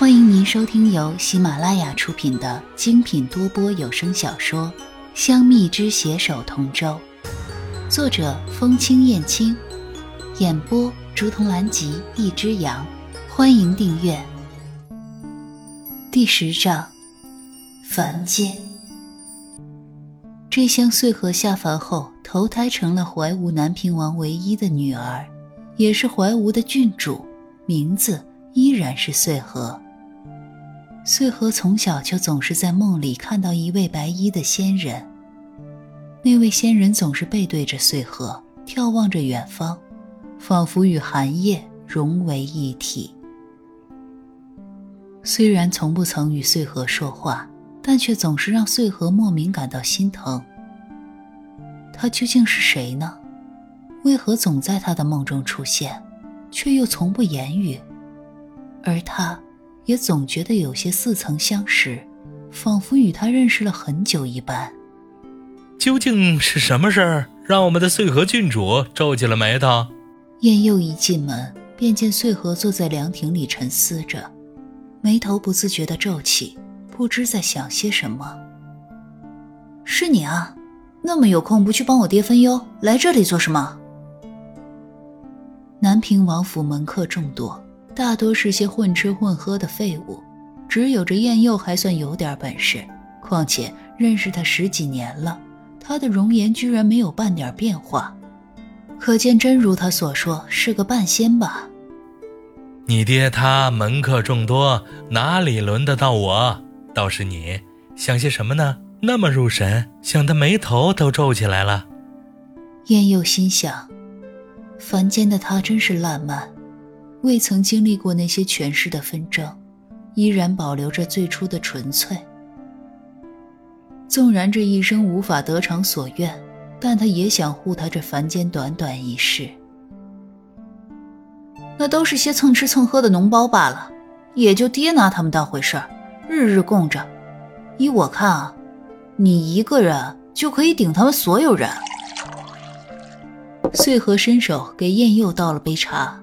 欢迎您收听由喜马拉雅出品的精品多播有声小说《香蜜之携手同舟》，作者风清燕青，演播竹童兰吉一只羊。欢迎订阅。第十章，凡间。这厢穗禾下凡后，投胎成了怀吴南平王唯一的女儿，也是怀吴的郡主，名字依然是穗禾。穗禾从小就总是在梦里看到一位白衣的仙人。那位仙人总是背对着穗禾，眺望着远方，仿佛与寒夜融为一体。虽然从不曾与穗禾说话，但却总是让穗禾莫名感到心疼。他究竟是谁呢？为何总在他的梦中出现，却又从不言语？而他。也总觉得有些似曾相识，仿佛与他认识了很久一般。究竟是什么事儿让我们的穗禾郡主皱起了眉头？燕佑一进门便见穗禾坐在凉亭里沉思着，眉头不自觉地皱起，不知在想些什么。是你啊，那么有空不去帮我爹分忧，来这里做什么？南平王府门客众多。大多是些混吃混喝的废物，只有这燕佑还算有点本事。况且认识他十几年了，他的容颜居然没有半点变化，可见真如他所说是个半仙吧？你爹他门客众多，哪里轮得到我？倒是你想些什么呢？那么入神，想得眉头都皱起来了。燕佑心想：凡间的他真是烂漫。未曾经历过那些权势的纷争，依然保留着最初的纯粹。纵然这一生无法得偿所愿，但他也想护他这凡间短短一世。那都是些蹭吃蹭喝的脓包罢了，也就爹拿他们当回事儿，日日供着。依我看啊，你一个人就可以顶他们所有人。穗禾伸手给燕佑倒了杯茶，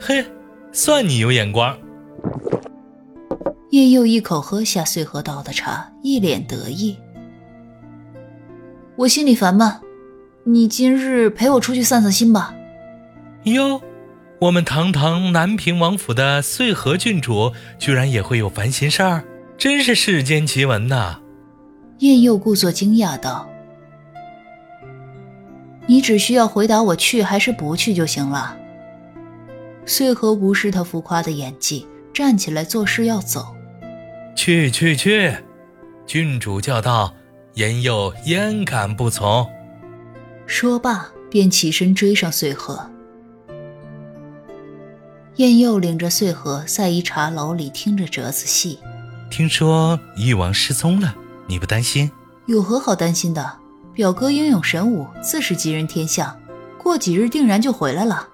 嘿。算你有眼光。叶佑一口喝下穗禾倒的茶，一脸得意。我心里烦闷，你今日陪我出去散散心吧。哟，我们堂堂南平王府的穗禾郡主，居然也会有烦心事儿，真是世间奇闻呐！叶佑故作惊讶道：“你只需要回答我去还是不去就行了。”穗禾无视他浮夸的演技，站起来作势要走。去去去！郡主叫道，言佑焉敢不从？说罢，便起身追上穗禾。燕佑领着穗禾在一茶楼里听着折子戏。听说誉王失踪了，你不担心？有何好担心的？表哥英勇神武，自是吉人天相，过几日定然就回来了。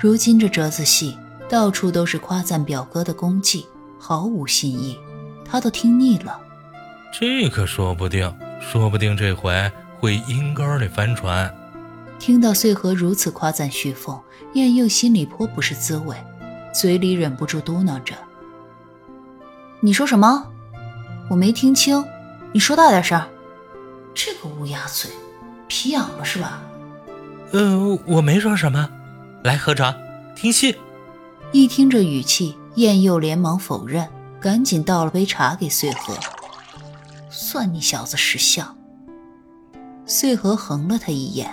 如今这折子戏到处都是夸赞表哥的功绩，毫无新意，他都听腻了。这可说不定，说不定这回会阴沟里翻船。听到穗禾如此夸赞旭凤，燕佑心里颇不是滋味，嘴里忍不住嘟囔着：“你说什么？我没听清，你说大点声。这个乌鸦嘴，皮痒了是吧？”“呃，我没说什么。”来喝茶，听戏。一听这语气，燕佑连忙否认，赶紧倒了杯茶给穗禾。算你小子识相。穗禾横了他一眼，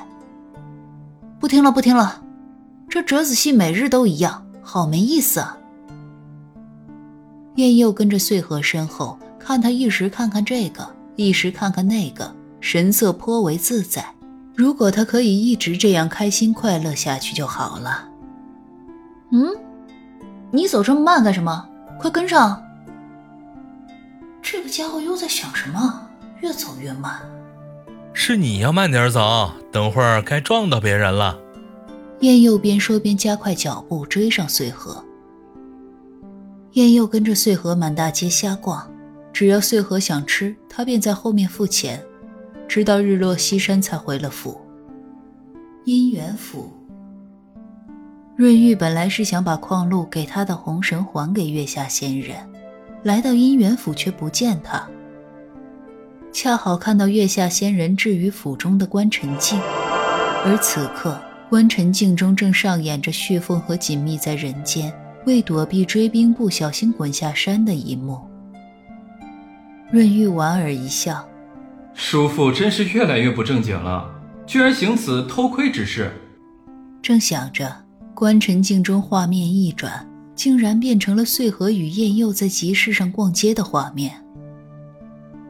不听了，不听了。这折子戏每日都一样，好没意思啊。燕佑跟着穗禾身后，看他一时看看这个，一时看看那个，神色颇为自在。如果他可以一直这样开心快乐下去就好了。嗯，你走这么慢干什么？快跟上！这个家伙又在想什么？越走越慢。是你要慢点走，等会儿该撞到别人了。燕佑边说边加快脚步追上穗禾。燕佑跟着穗禾满大街瞎逛，只要穗禾想吃，他便在后面付钱。直到日落西山才回了府。姻缘府，润玉本来是想把矿路给他的红绳还给月下仙人，来到姻缘府却不见他。恰好看到月下仙人置于府中的关尘镜，而此刻关尘镜中正上演着旭凤和锦觅在人间为躲避追兵不小心滚下山的一幕。润玉莞尔一笑：“叔父真是越来越不正经了，居然行此偷窥之事。”正想着。观尘镜中画面一转，竟然变成了穗禾与燕佑在集市上逛街的画面。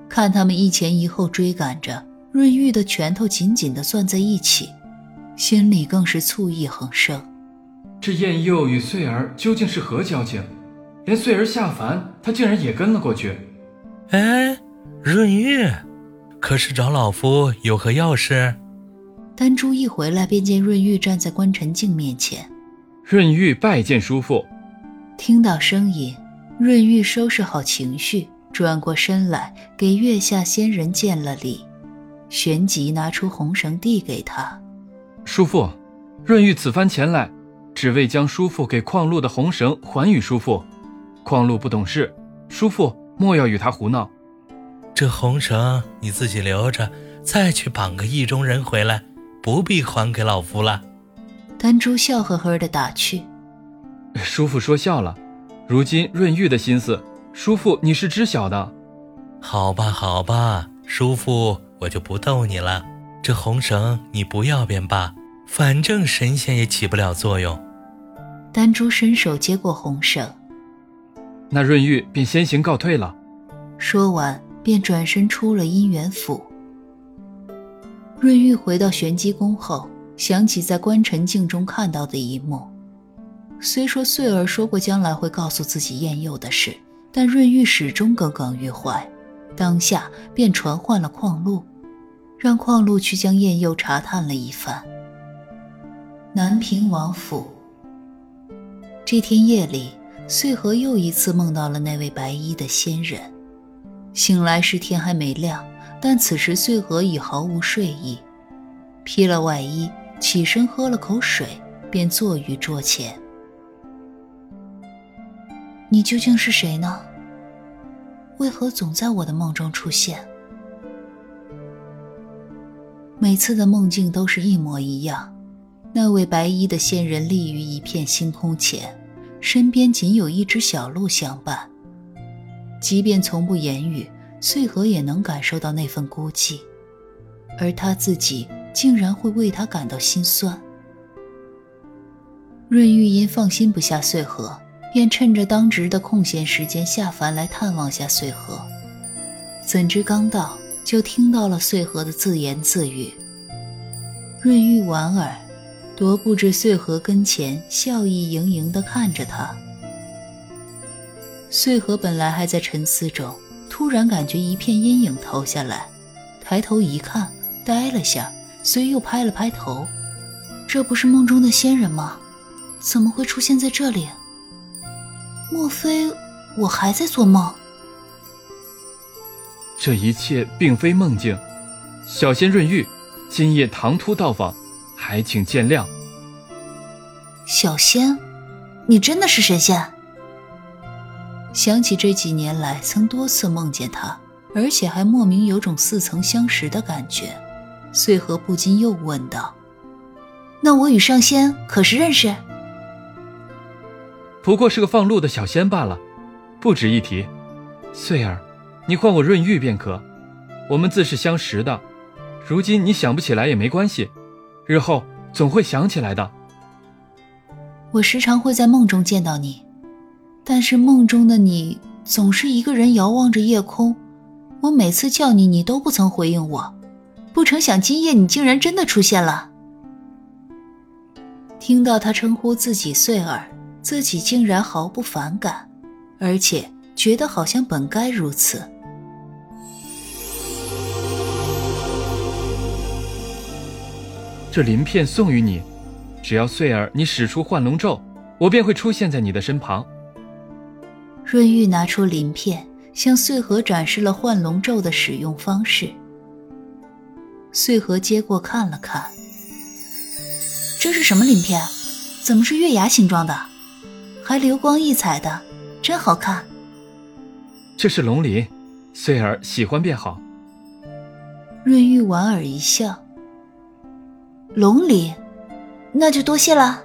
看他们一前一后追赶着，润玉的拳头紧紧地攥在一起，心里更是醋意横生。这燕佑与穗儿究竟是何交情？连穗儿下凡，他竟然也跟了过去。哎，润玉，可是找老夫有何要事？丹珠一回来，便见润玉站在关沉镜面前。润玉拜见叔父。听到声音，润玉收拾好情绪，转过身来给月下仙人见了礼，旋即拿出红绳递给他。叔父，润玉此番前来，只为将叔父给矿路的红绳还与叔父。矿路不懂事，叔父莫要与他胡闹。这红绳你自己留着，再去绑个意中人回来，不必还给老夫了。丹珠笑呵呵的打趣：“叔父说笑了，如今润玉的心思，叔父你是知晓的。好吧，好吧，叔父我就不逗你了。这红绳你不要便罢，反正神仙也起不了作用。”丹珠伸手接过红绳，那润玉便先行告退了。说完，便转身出了姻缘府。润玉回到玄机宫后。想起在观尘镜中看到的一幕，虽说穗儿说过将来会告诉自己燕佑的事，但润玉始终耿耿于怀。当下便传唤了矿路，让矿路去将燕佑查探了一番。南平王府这天夜里，穗禾又一次梦到了那位白衣的仙人。醒来时天还没亮，但此时穗禾已毫无睡意，披了外衣。起身喝了口水，便坐于桌前。你究竟是谁呢？为何总在我的梦中出现？每次的梦境都是一模一样。那位白衣的仙人立于一片星空前，身边仅有一只小鹿相伴。即便从不言语，穗禾也能感受到那份孤寂，而他自己。竟然会为他感到心酸。润玉因放心不下穗禾，便趁着当值的空闲时间下凡来探望下穗禾。怎知刚到，就听到了穗禾的自言自语。润玉莞尔，踱步至穗禾跟前，笑意盈盈地看着他。穗禾本来还在沉思中，突然感觉一片阴影投下来，抬头一看，呆了下。虽又拍了拍头，这不是梦中的仙人吗？怎么会出现在这里？莫非我还在做梦？这一切并非梦境，小仙润玉，今夜唐突到访，还请见谅。小仙，你真的是神仙？想起这几年来曾多次梦见他，而且还莫名有种似曾相识的感觉。穗禾不禁又问道：“那我与上仙可是认识？”不过是个放路的小仙罢了，不值一提。穗儿，你唤我润玉便可。我们自是相识的，如今你想不起来也没关系，日后总会想起来的。我时常会在梦中见到你，但是梦中的你总是一个人遥望着夜空，我每次叫你，你都不曾回应我。不成想，今夜你竟然真的出现了。听到他称呼自己穗儿，自己竟然毫不反感，而且觉得好像本该如此。这鳞片送与你，只要穗儿你使出幻龙咒，我便会出现在你的身旁。润玉拿出鳞片，向穗禾展示了幻龙咒的使用方式。穗禾接过看了看，这是什么鳞片？怎么是月牙形状的？还流光溢彩的，真好看。这是龙鳞，穗儿喜欢便好。润玉莞尔一笑。龙鳞，那就多谢了。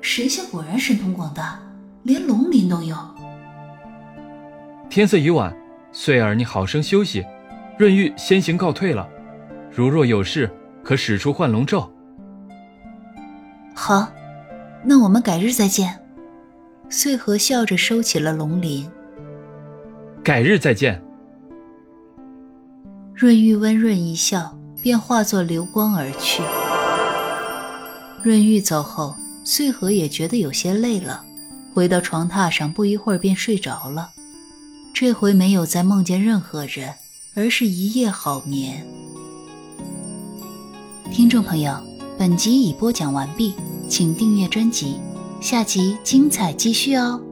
神仙果然神通广大，连龙鳞都有。天色已晚，穗儿你好生休息。润玉先行告退了，如若有事，可使出幻龙咒。好，那我们改日再见。穗禾笑着收起了龙鳞。改日再见。润玉温润一笑，便化作流光而去。润玉走后，穗禾也觉得有些累了，回到床榻上，不一会儿便睡着了。这回没有再梦见任何人，而是一夜好眠。听众朋友，本集已播讲完毕，请订阅专辑，下集精彩继续哦。